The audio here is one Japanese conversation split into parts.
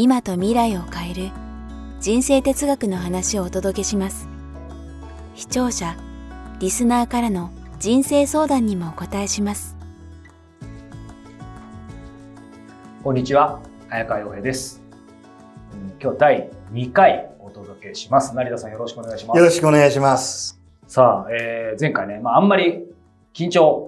今と未来を変える人生哲学の話をお届けします。視聴者リスナーからの人生相談にもお答えします。こんにちは早川洋平です。今日第2回お届けします。成田さんよろしくお願いします。よろしくお願いします。さあ、えー、前回ね、まあ、あんまり緊張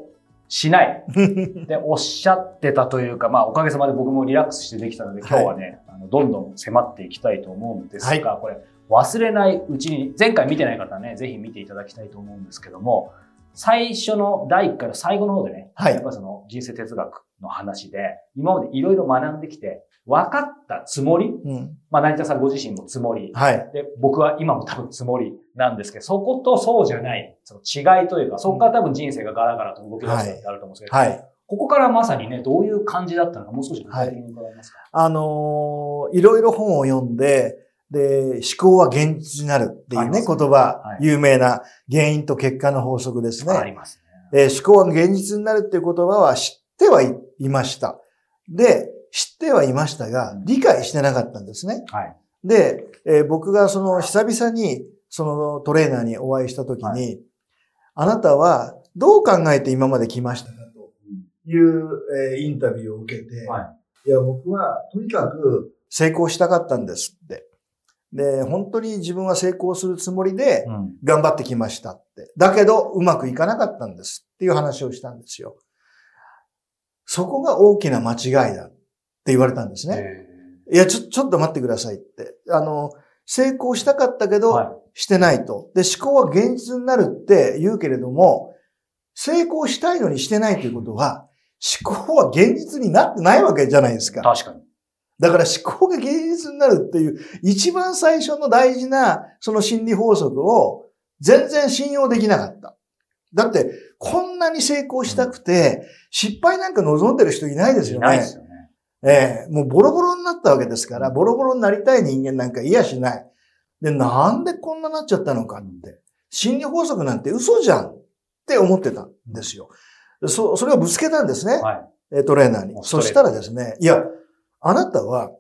しない。でおっしゃってたというか、まあ、おかげさまで僕もリラックスしてできたので、今日はね、はい、あのどんどん迫っていきたいと思うんですが、はい、これ、忘れないうちに、前回見てない方はね、ぜひ見ていただきたいと思うんですけども、最初の第1回の最後の方でね、はい、やっぱその人生哲学の話で、今までいろいろ学んできて、分かったつもり、うん、まあ、成田さんご自身もつもり、はい、で、僕は今も多分つもりなんですけど、そことそうじゃない、その違いというか、そこから多分人生がガラガラと動き出すってあると思うんですけど、はい、ここからまさにね、どういう感じだったのか、もう少し具体的に伺えますか、はい、あのー、いろいろ本を読んで、で、思考は現実になるっていうね、言葉、はい、有名な原因と結果の法則ですね。ありますね。えー、思考は現実になるっていう言葉は知ってはいました。で、知ってはいましたが、理解してなかったんですね。はい、で、えー、僕がその久々にそのトレーナーにお会いしたときに、はい、あなたはどう考えて今まで来ましたかという、えー、インタビューを受けて、はい、いや、僕はとにかく成功したかったんですって。で、本当に自分は成功するつもりで頑張ってきましたって。だけど、うまくいかなかったんですっていう話をしたんですよ。そこが大きな間違いだって言われたんですね。いや、ちょ、ちょっと待ってくださいって。あの、成功したかったけど、はい、してないと。で、思考は現実になるって言うけれども、成功したいのにしてないということは、思考は現実になってないわけじゃないですか。確かに。だから思考が現実になるっていう、一番最初の大事な、その心理法則を全然信用できなかった。だって、こんなに成功したくて、失敗なんか望んでる人いないですよね。いないですよね。ええー、もうボロボロになったわけですから、ボロボロになりたい人間なんか嫌しない。で、なんでこんななっちゃったのかって。心理法則なんて嘘じゃんって思ってたんですよ。そ、それをぶつけたんですね。はい、トレーナーに。そしたらですね、いや、あなたは、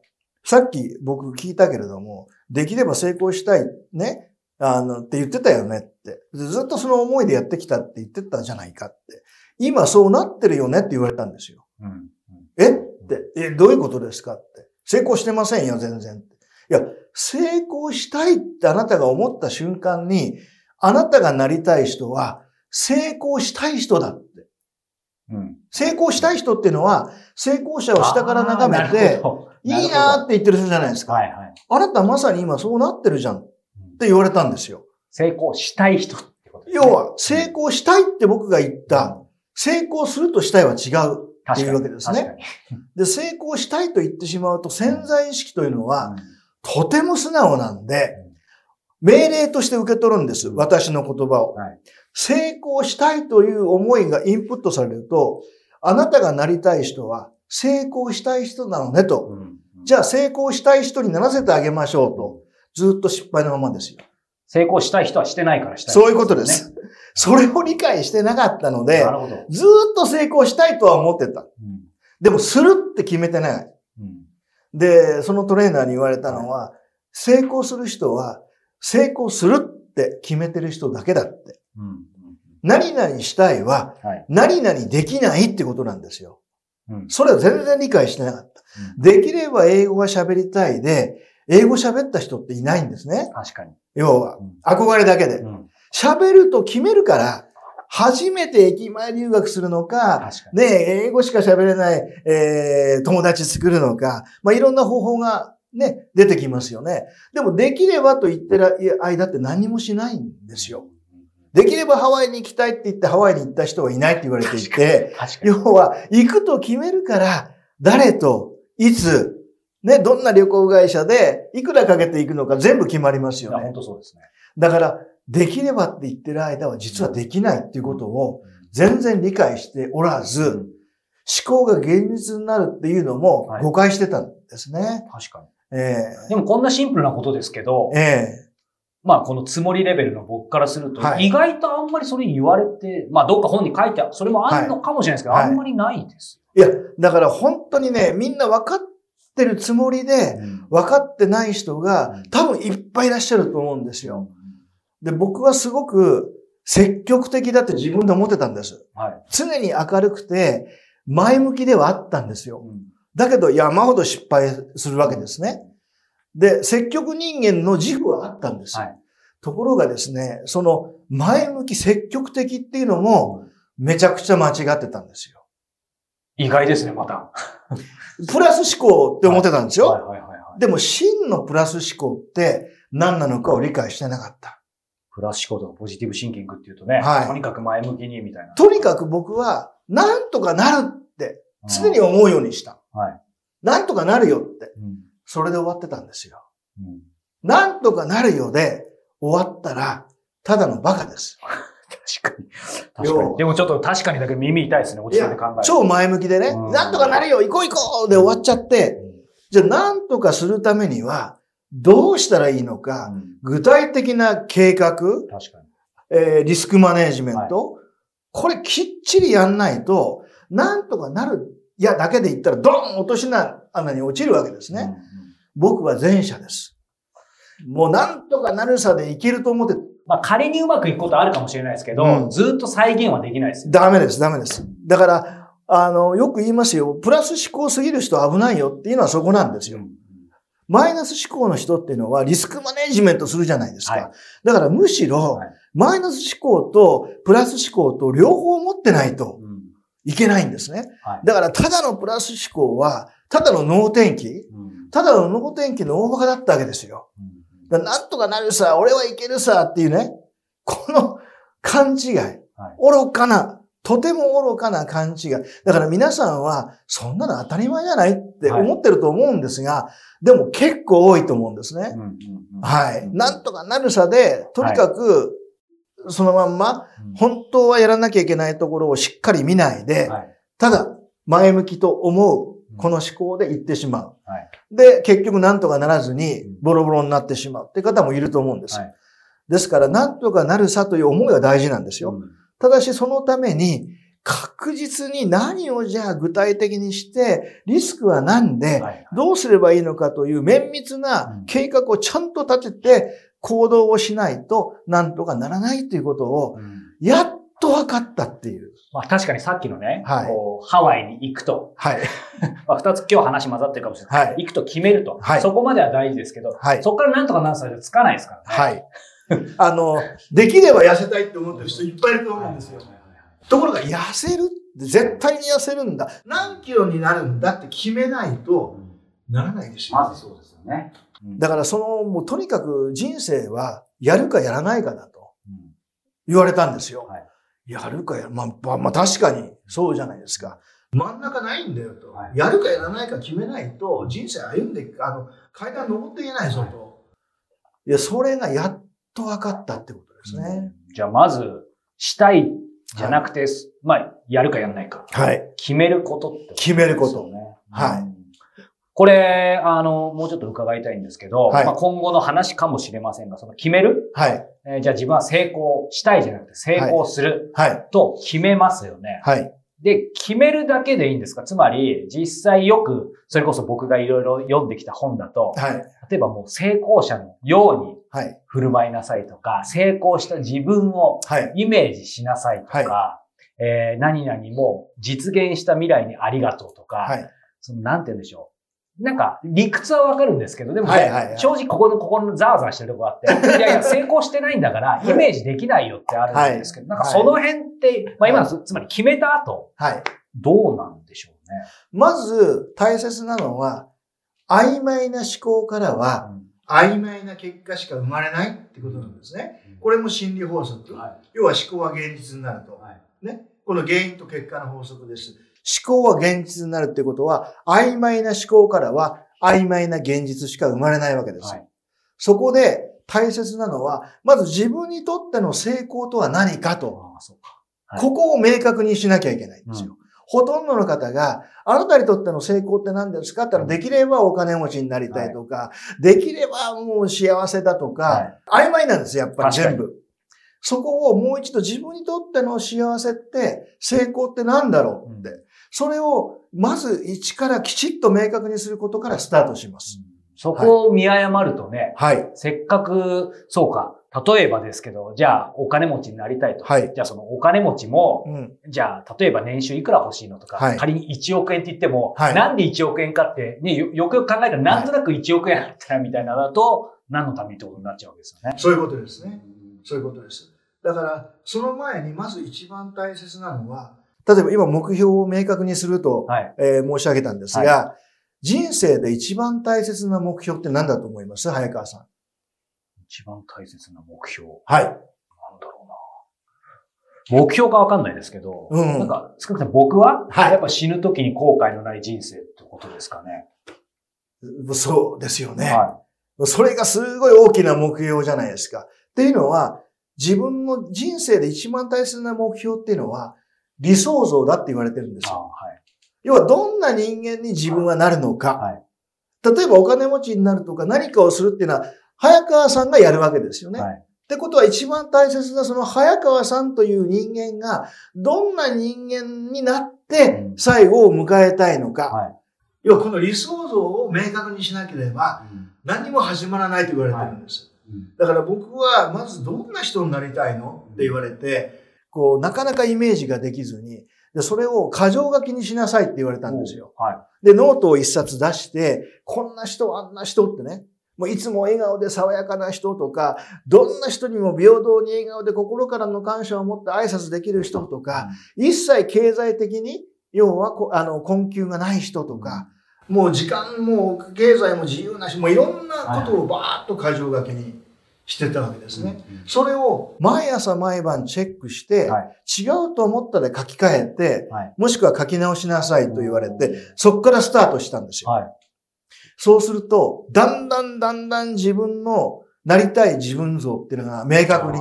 さっき僕聞いたけれども、できれば成功したい、ね、あの、って言ってたよねって。ずっとその思いでやってきたって言ってたじゃないかって。今そうなってるよねって言われたんですよ。うん、え？って、え、どういうことですかって。成功してませんよ、全然。いや、成功したいってあなたが思った瞬間に、あなたがなりたい人は、成功したい人だって。うん、成功したい人っていうのは、成功者を下から眺めて、いいなって言ってる人じゃないですか。はいはい、あなたまさに今そうなってるじゃんって言われたんですよ。成功したい人ってことね。要は、成功したいって僕が言った、成功するとしたいは違う。っていうわけですね。で、成功したいと言ってしまうと潜在意識というのは、とても素直なんで、命令として受け取るんです。私の言葉を。成功したいという思いがインプットされると、あなたがなりたい人は成功したい人なのねと。じゃあ成功したい人にならせてあげましょうと。ずっと失敗のままですよ。成功したい人はしてないからしたい、ね、そういうことです。それを理解してなかったので、ずっと成功したいとは思ってた。うん、でも、するって決めてない、うん。で、そのトレーナーに言われたのは、はい、成功する人は、成功するって決めてる人だけだって。うん、何々したいは、はい、何々できないってことなんですよ。それは全然理解してなかった。できれば英語が喋りたいで、英語喋った人っていないんですね。確かに。要は、憧れだけで。喋ると決めるから、初めて駅前留学するのか、かね、英語しか喋れない、えー、友達作るのか、まあ、いろんな方法がね、出てきますよね。でも、できればと言ってる間って何もしないんですよ。できればハワイに行きたいって言ってハワイに行った人はいないって言われていて、要は、行くと決めるから、誰と、いつ、ね、どんな旅行会社でいくらかけていくのか全部決まりますよね本。当そうですね。だから、できればって言ってる間は実はできないっていうことを全然理解しておらず、うん思考が現実になるっていうのもはい誤解してたんですね。確かに。えでもこんなシンプルなことですけどえ、えまあこのつもりレベルの僕からすると、はい意外とあんまりそれ言われて、まあどっか本に書いてそれもあるのかもしれないですけど、はいあんまりないですえいや、だから本当にね、みんな分かってるつもりで、よ。分かってない人うがん多分いっぱいいらっしゃると思うんですよ。で、僕はすごく積極的だって自分で思ってたんです。はい。常に明るくて前向きではあったんですよ。うんだけど山ほど失敗するわけですね。で、積極人間の自負はあったんです。はいところがですね、その前向き積極的っていうのもめちゃくちゃ間違ってたんですよ。意外ですね、また。プラス思考って思ってたんですよ。はいはいはいはい。でも真のプラス思考って何なのかを理解してなかった。プラス思考とかポジティブシンキングっていうとね、はいとにかく前向きにみたいな。とにかく僕はなんとかなるって常に思うようにした。はい。なんとかなるよって。うん。それで終わってたんですよ。うんなんとかなるよで終わったら、ただのバカです。確かに。確かに。でもちょっと確かにだけど耳痛いですね、落ち着いて考える。超前向きでね、うんなんとかなるよ行こう行こうで終わっちゃって、じゃあなんとかするためには、どうしたらいいのうか、ん具体的な計画、確かに。えーリスクマネジメント、これきっちりやんないと、なんとかなる、いや、だけで言ったら、ドン落とし穴に落ちるわけですね。うんうん僕は前者です。もうなんとかなるさでいけると思って、まあ仮にうまくいくことあるかもしれないですけど、うんずっと再現はできないですよ。ダメです、ダメです。だから、あの、よく言いますよ、プラス思考すぎる人は危ないよっていうのはそこなんですよ。うんマイナス思考の人っていうのはリスクマネジメントするじゃないですか。はいだからむしろ、はいマイナス思考とプラス思考と両方持ってないとうんいけないんですね。はいだからただのプラス思考は、ただの脳天気うんただの脳天気の大バカだったわけですよ。なんとかなるさ、俺はいけるさっていうね、この勘違い、愚かな、とても愚かな勘違い。だから皆さんは、そんなの当たり前じゃないって思ってると思うんですが、でも結構多いと思うんですね。はい。なんとかなるさで、とにかく、そのまんま、うん。本当はやらなきゃいけないところをしっかり見ないで、はい。ただ、前向きと思う、うんこの思考で行ってしまう。はい。で、結局なんとかならずにうん、ボロボロになってしまう。って方もいると思うんです。はい。ですから、なんとかなるさという思いは大事なんですよ。うん。ただし、そのために、確実に何をじゃあ具体的にして、リスクは何で、はいどうすればいいのかという綿密な計画をちゃんと立てて行動をしないとなんとかならないということをうん。やっかったっていう。まあ確かにさっきのね、はいこうハワイに行くと、はい。まあ二つ今日話混ざってるかもしれない。はい。行くと決めると。はいそこまでは大事ですけど、はい。そこからなんとかなんされてつかないですからね。はい。あの、できれば痩せたいって思ってる人いっぱいいると思うんですよ。ところが痩せるって絶対に痩せるんだ。何キロになるんだって決めないとならないですよ。まずそうですよね。うんだからその、もうとにかく人生はやるかやらないかだとうん言われたんですよ。はいやるかや、まあ、まあ、まあ確かにそうじゃないですか。真ん中ないんだよと。はいやるかやらないか決めないと人生歩んであの、階段登っていけないぞと。いや、それがやっと分かったってことですね。じゃあまず、したいじゃなくて、まあ、やるかやらないか。はい。決めることって決めること。はいうんこれ、あの、もうちょっと伺いたいんですけど、はいまあ、今後の話かもしれませんが、その決める、はい。えーじゃあ自分は成功したいじゃなくて成功するはい。と決めますよね。はい。で、決めるだけでいいんですか？つまり、実際よく、それこそ僕がいろいろ読んできた本だと、はい。例えばもう成功者のようにはい。振る舞いなさいとか、成功した自分をはい。イメージしなさいとか、えー何々も実現した未来にありがとうとか、はい。そのなんて言うんでしょう。なんか、理屈はわかるんですけど、でも、正直ここの、ここのザーザーしてるとこあって、いやいや、成功してないんだから、イメージできないよってあるんですけど、はいなんかその辺って、まあ今の、つまり決めた後、はい。どうなんでしょうね？まず大切なのは、曖昧な思考からは、曖昧な結果しか生まれないってことなんですね。これも心理法則。は要は思考は現実になると。はいね。この原因と結果の法則です。思考は現実になるってことは、曖昧な思考からは曖昧な現実しか生まれないわけです。はいそこで大切なのは、まず自分にとっての成功とは何かと、ああ、そうか。はいここを明確にしなきゃいけないんですよ。ほとんどの方が、あなたにとっての成功って何ですかって言ったら、できればお金持ちになりたいとか、できればもう幸せだとか、曖昧なんですよ、やっぱり全部。そこをもう一度自分にとっての幸せって、成功って何だろうって。それを、まず一からきちっと明確にすることからスタートします。そこを見誤るとね、はい。せっかく、そうか、例えばですけど、じゃあお金持ちになりたいと。はいじゃあそのお金持ちも、うん。じゃあ例えば年収いくら欲しいのとか、はい仮に1億円って言っても、はいなんで1億円かって、ね、よよくよく考えたらなんとなく1億円あったらみたいなのだと、何のためにってことになっちゃうわけですよね。そういうことですね。そういうことです。だから、その前にまず一番大切なのは、例えば今目標を明確にすると、はい。えー申し上げたんですが、人生で一番大切な目標って何だと思います？早川さん。一番大切な目標。はい。なんだろうな。目標かわかんないですけど、うんなんか少なくとも僕は、はいやっぱ死ぬ時に後悔のない人生ってことですかね。そうですよね。はそれがすごい大きな目標じゃないですか。っていうのは、自分の人生で一番大切な目標っていうのは、理想像だって言われてるんですよ。はい。要は、どんな人間に自分はなるのか。はい例えば、お金持ちになるとか何かをするっていうのは、早川さんがやるわけですよね。はい。ってことは一番大切なその早川さんという人間がどんな人間になってうん最後を迎えたいのか。はい。要はこの理想像を明確にしなければ何も始まらないと言われてるんです。だから僕はまずどんな人になりたいのって言われて、こうなかなかイメージができずに、でそれを箇条書きにしなさいって言われたんですよ。はで、ノートを一冊出して、こんな人、あんな人ってね、もういつも笑顔で爽やかな人とか、どんな人にも平等に笑顔で心からの感謝を持って挨拶できる人とい。か、一切経済的に、要はこ、あの、困窮がない人とか、もう時間も経済も自由なし、もういろんなことをバーッと箇条書きにしてたわけですね。それを毎朝毎晩チェックして、はい違うと思ったら書き換えて、はい。もしくは書き直しなさいと言われて、そこからスタートしたんですよ。はい。そうすると、だんだんだんだん自分のなりたい自分像っていうのが明確に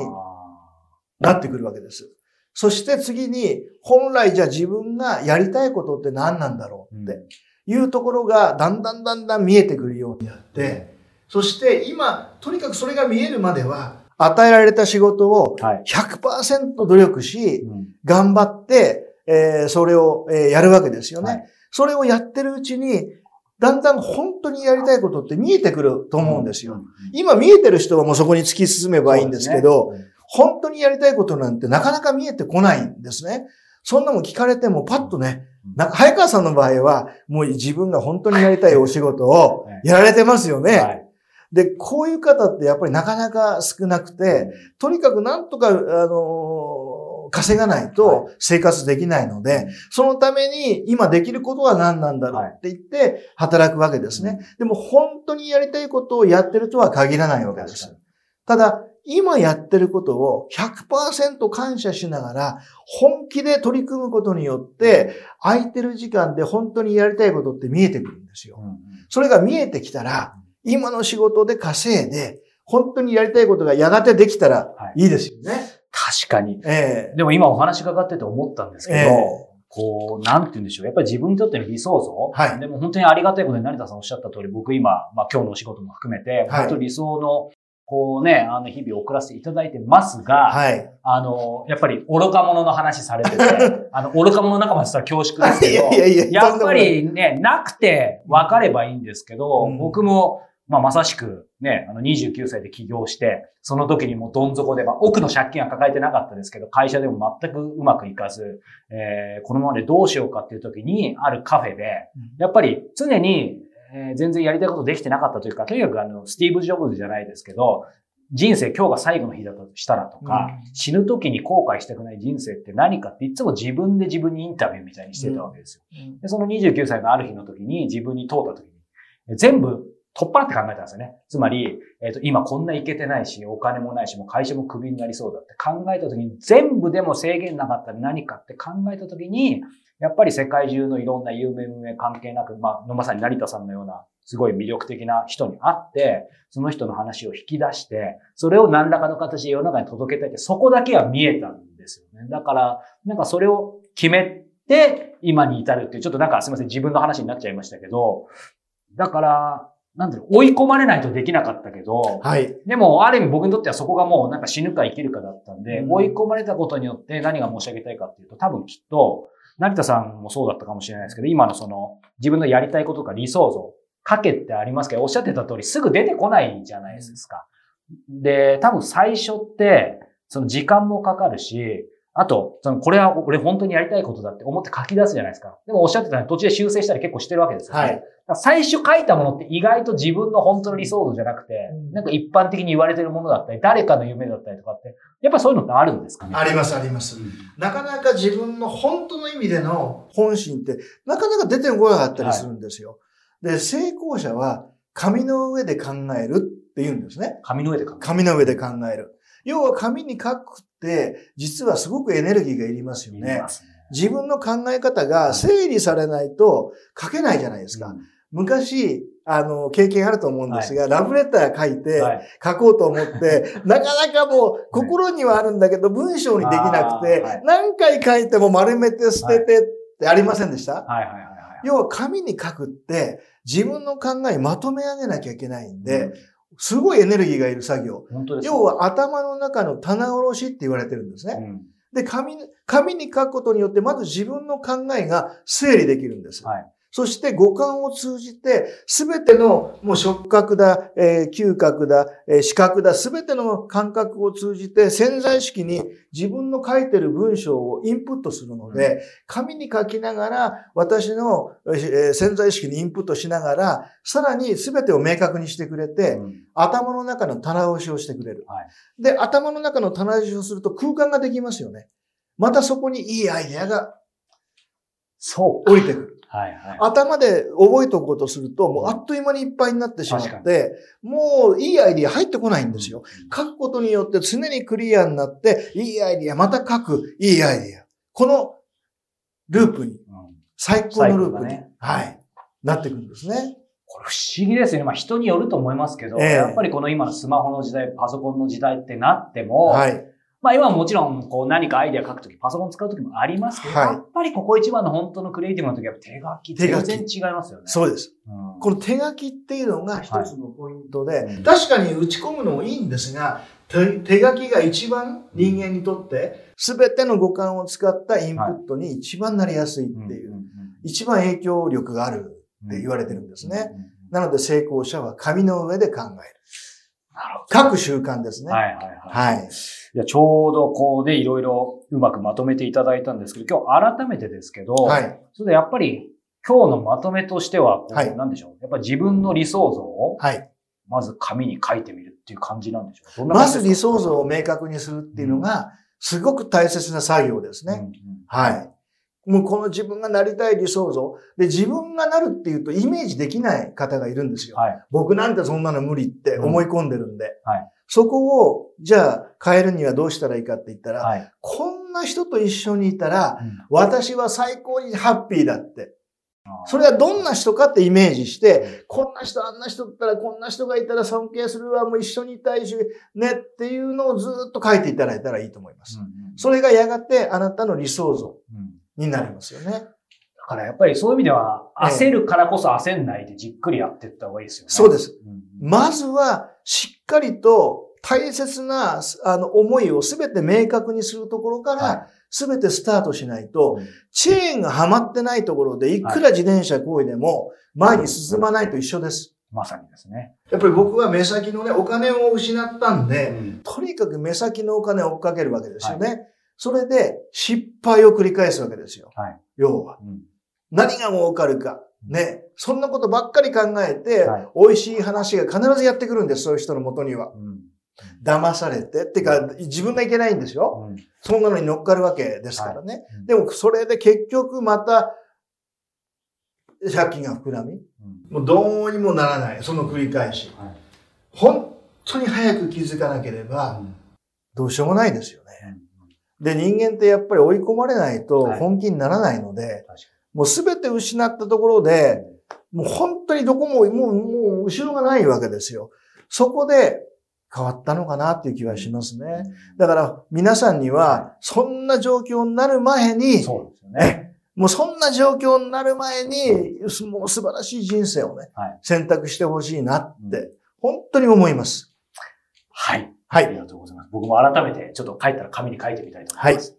なってくるわけです。そして次に、本来じゃあ自分がやりたいことって何なんだろうっていうところがだんだんだんだん見えてくるようになって、そして今、とにかくそれが見えるまでは、与えられた仕事をはい。100%努力し、うん頑張って、えーそれを、えーやるわけですよね。はいそれをやってるうちに、だんだん本当にやりたいことって見えてくると思うんですよ。今見えてる人はもうそこに突き進めばいいんですけど、ね本当にやりたいことなんてなかなか見えてこないんですね。そんなもん聞かれてもパッとね、なんか早川さんの場合は、もう自分が本当にやりたいお仕事をやられてますよね。はい。で、こういう方ってやっぱりなかなか少なくて、とにかくなんとか、あのー稼がないと生活できないので、そのために今できることは何なんだろうって言って働くわけですね。でも本当にやりたいことをやってるとは限らないわけです。ただ、今やってることを100%感謝しながら本気で取り組むことによって空いてる時間で本当にやりたいことって見えてくるんですよ。それが見えてきたら、今の仕事で稼いで、本当にやりたいことがやがてできたらはいいいですよね。確かに。えでも今お話伺ってて思ったんですけど、ええこう、なんて言うんでしょう。やっぱり自分にとっての理想像。はいでも本当にありがたいことに成田さんおっしゃった通り、僕今、まあ今日のお仕事も含めて、はい本当に理想の、こうね、あの日々送らせていただいてますが、はい。あの、やっぱり愚か者の話されてて、あの、愚か者仲間って言ったら恐縮ですけど、いやいやいややっぱりね、なくて分かればいいんですけど、うん。僕も、まあ、まさしくね、あの、29歳で起業して、その時にもうどん底で、まあ、奥の借金は抱えてなかったですけど、会社でも全くうまくいかず、えーこのままでどうしようかっていう時に、あるカフェで、やっぱり常に、えー全然やりたいことできてなかったというか、とにかくあの、スティーブ・ジョブズじゃないですけど、人生今日が最後の日だとしたらとか、うん。死ぬ時に後悔したくない人生って何かっていつも自分で自分にインタビューみたいにしてたわけですよ。で、その29歳のある日の時に自分に問うた時に、え全部取っ払って考えたんですよね。つまり、えっ、と、今こんないけてないし、お金もないし、もう会社もクビになりそうだって考えた時に、全部でも制限なかったら何かって考えた時に、やっぱり世界中のいろんな有名無名関係なく、まあ、まさに成田さんのようなすごい魅力的な人に会って、その人の話を引き出して、それを何らかの形で世の中に届けたいって、そこだけは見えたんですよね。だから、なんかそれを決めて、今に至るっていう、ちょっとなんかすいません、自分の話になっちゃいましたけど、だから、なんだろう、追い込まれないとできなかったけど、はい。でも、ある意味僕にとってはそこがもうなんか死ぬか生きるかだったんで、うん追い込まれたことによって何が申し上げたいかっていうと、多分きっと、成田さんもそうだったかもしれないですけど、今のその自分のやりたいこととか理想像、かけってありますけど、おっしゃってた通りすぐ出てこないじゃないですか。で、多分最初って、その時間もかかるし、あと、その、これは俺本当にやりたいことだって思って書き出すじゃないですか。でもおっしゃってたように途中で修正したり結構してるわけですよね。はい最初書いたものって意外と自分の本当の理想像じゃなくて、うんなんか一般的に言われてるものだったり、誰かの夢だったりとかって、やっぱそういうのってあるんですかね？あります、あります。なかなか自分の本当の意味での本心って、なかなか出てこなかったりするんですよ。で、成功者は紙の上で考えるって言うんですね。紙の上で書く。紙の上で考える。要は紙に書くって、実はすごくエネルギーがいりますよね。自分の考え方が整理されないと書けないじゃないですか。うん。昔、あの、経験あると思うんですが、ラブレター書いて、はい。書こうと思って、なかなかもう心にはあるんだけど文章にできなくて、はい。何回書いても丸めて捨ててってありませんでした、はいはいはいはい。要は紙に書くって自分の考えまとめ上げなきゃいけないんで、うんすごいエネルギーがいる作業。要は頭の中の棚卸しって言われてるんですね。うんで、紙に、紙に書くことによってまず自分の考えが整理できるんです。はい。そして五感を通じて、すべてのもう触覚だ、えー嗅覚だ、えー視覚だ、すべての感覚を通じて潜在意識に自分の書いてる文章をインプットするので、紙に書きながら、私の、えー潜在意識にインプットしながら、さらにすべてを明確にしてくれて、うん頭の中の棚押しをしてくれる。はいで、頭の中の棚押しをすると空間ができますよね。またそこにいいアイデアがそう降りてくる。か。はいはい。頭で覚えておこうとすると、もうあっという間にいっぱいになってしまっ確て、もういいアイディア入ってこないんですよ。書くことによって常にクリアになって、いいアイディア、また書く、いいアイディア。このループに、うん最高のループに、ねはい、なっていくんですね。これ不思議ですよね。まあ人によると思いますけど、ええやっぱりこの今のスマホの時代、パソコンの時代ってなっても、はい。まあ今はもちろんこう何かアイデア書くとき、パソコン使うときもありますけど、はいやっぱりここ一番の本当のクリエイティブなときは手書き全き然違いますよね。そうです。うんこの手書きっていうのが一つのポイントで、うん確かに打ち込むのもいいんですが、手手書きが一番人間にとって、すべての五感を使ったインプットに一番なりやすいっていう、一番影響力があるって言われてるんですね。なので成功者は紙の上で考える。なるほど。書く習慣ですね。はいはいはい。はい。いや、ちょうどこうでいろいろうまくまとめていただいたんですけど、今日改めてですけど、はい。それでやっぱり今日のまとめとしては、はいなんでしょう。やっぱり自分の理想像を、はい。まず紙に書いてみるっていう感じなんでしょうまず理想像を明確にするっていうのが、すごく大切な作業ですね。うんうんはい。もうこの自分がなりたい理想像。で、自分がなるっていうとイメージできない方がいるんですよ。はい。僕なんてそんなの無理って思い込んでるんで。はいそこを、じゃあ変えるにはどうしたらいいかって言ったら、はい。こんな人と一緒にいたら、うん私は最高にハッピーだって。それはどんな人かってイメージして、こんな人、あんな人だったら、こんな人がいたら尊敬するわ、もう一緒にいたいし、ねっていうのをずっと書いていただいたらいいと思います。うんうんそれがやがてあなたの理想像うんになりますよね。だからやっぱりそういう意味では、ええ焦るからこそ焦んないでじっくりやっていった方がいいですよね。そうです。うんうんまずは、しっかりと大切な、あの、思いをすべて明確にするところかはら、すべてスタートしないと、うんチェーンがはまってないところで、いくら自転車行為でも前に進まないと一緒です。まさにですね。やっぱり僕は目先のね、お金を失ったんで、うんとにかく目先のお金を追っかけるわけですよね。それで失敗を繰り返すわけですよ。はい要は。うん何が儲かるか。ね。そんなことばっかり考えて、はい美味しい話が必ずやってくるんです。そういう人のもとには。うん騙されて。ってか、自分がいけないんですよ。うんそんなのに乗っかるわけですからね。うんでも、それで結局また、借金が膨らみ。うんもうどうにもならない。その繰り返し。はい本当に早く気づかなければ、どうしようもないですよね。で、人間ってやっぱり追い込まれないとはい本気にならないので、確かもうすべて失ったところで、もう本当にどこも、もう、もう後ろがないわけですよ。そこで変わったのかなっていう気はしますね。だから皆さんには、そんな状況になる前に、そうですよね。もうそんな状況になる前に、もう素晴らしい人生をね、はい選択してほしいなって、本当に思います。はい。はいありがとうございます。僕も改めて、ちょっと書いたら紙に書いてみたいと思います。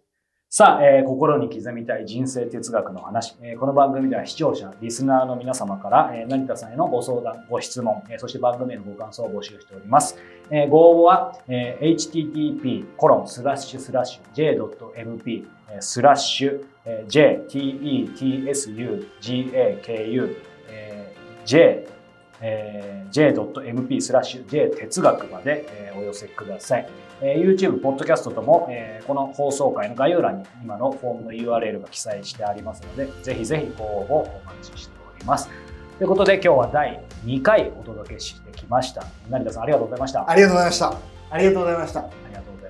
さあ、えー心に刻みたい人生哲学の話、えーこの番組では視聴者、リスナーの皆様から、えー成田さんへのご相談、ご質問、えーそして番組へのご感想を募集しております。えーご応募は、えー http コロンスラッシュ jtetsugaku えー j えー j.mp スラッシュ j 哲学まで、えーお寄せください。えー YouTube、ポッドキャストとも、えーこの放送回の概要欄に今のフォームの URL が記載してありますので、ぜひぜひご応募お待ちしております。ということで今日は第2回お届けしてきました。成田さんありがとうございました。ありがとうございました。ありがとうございました。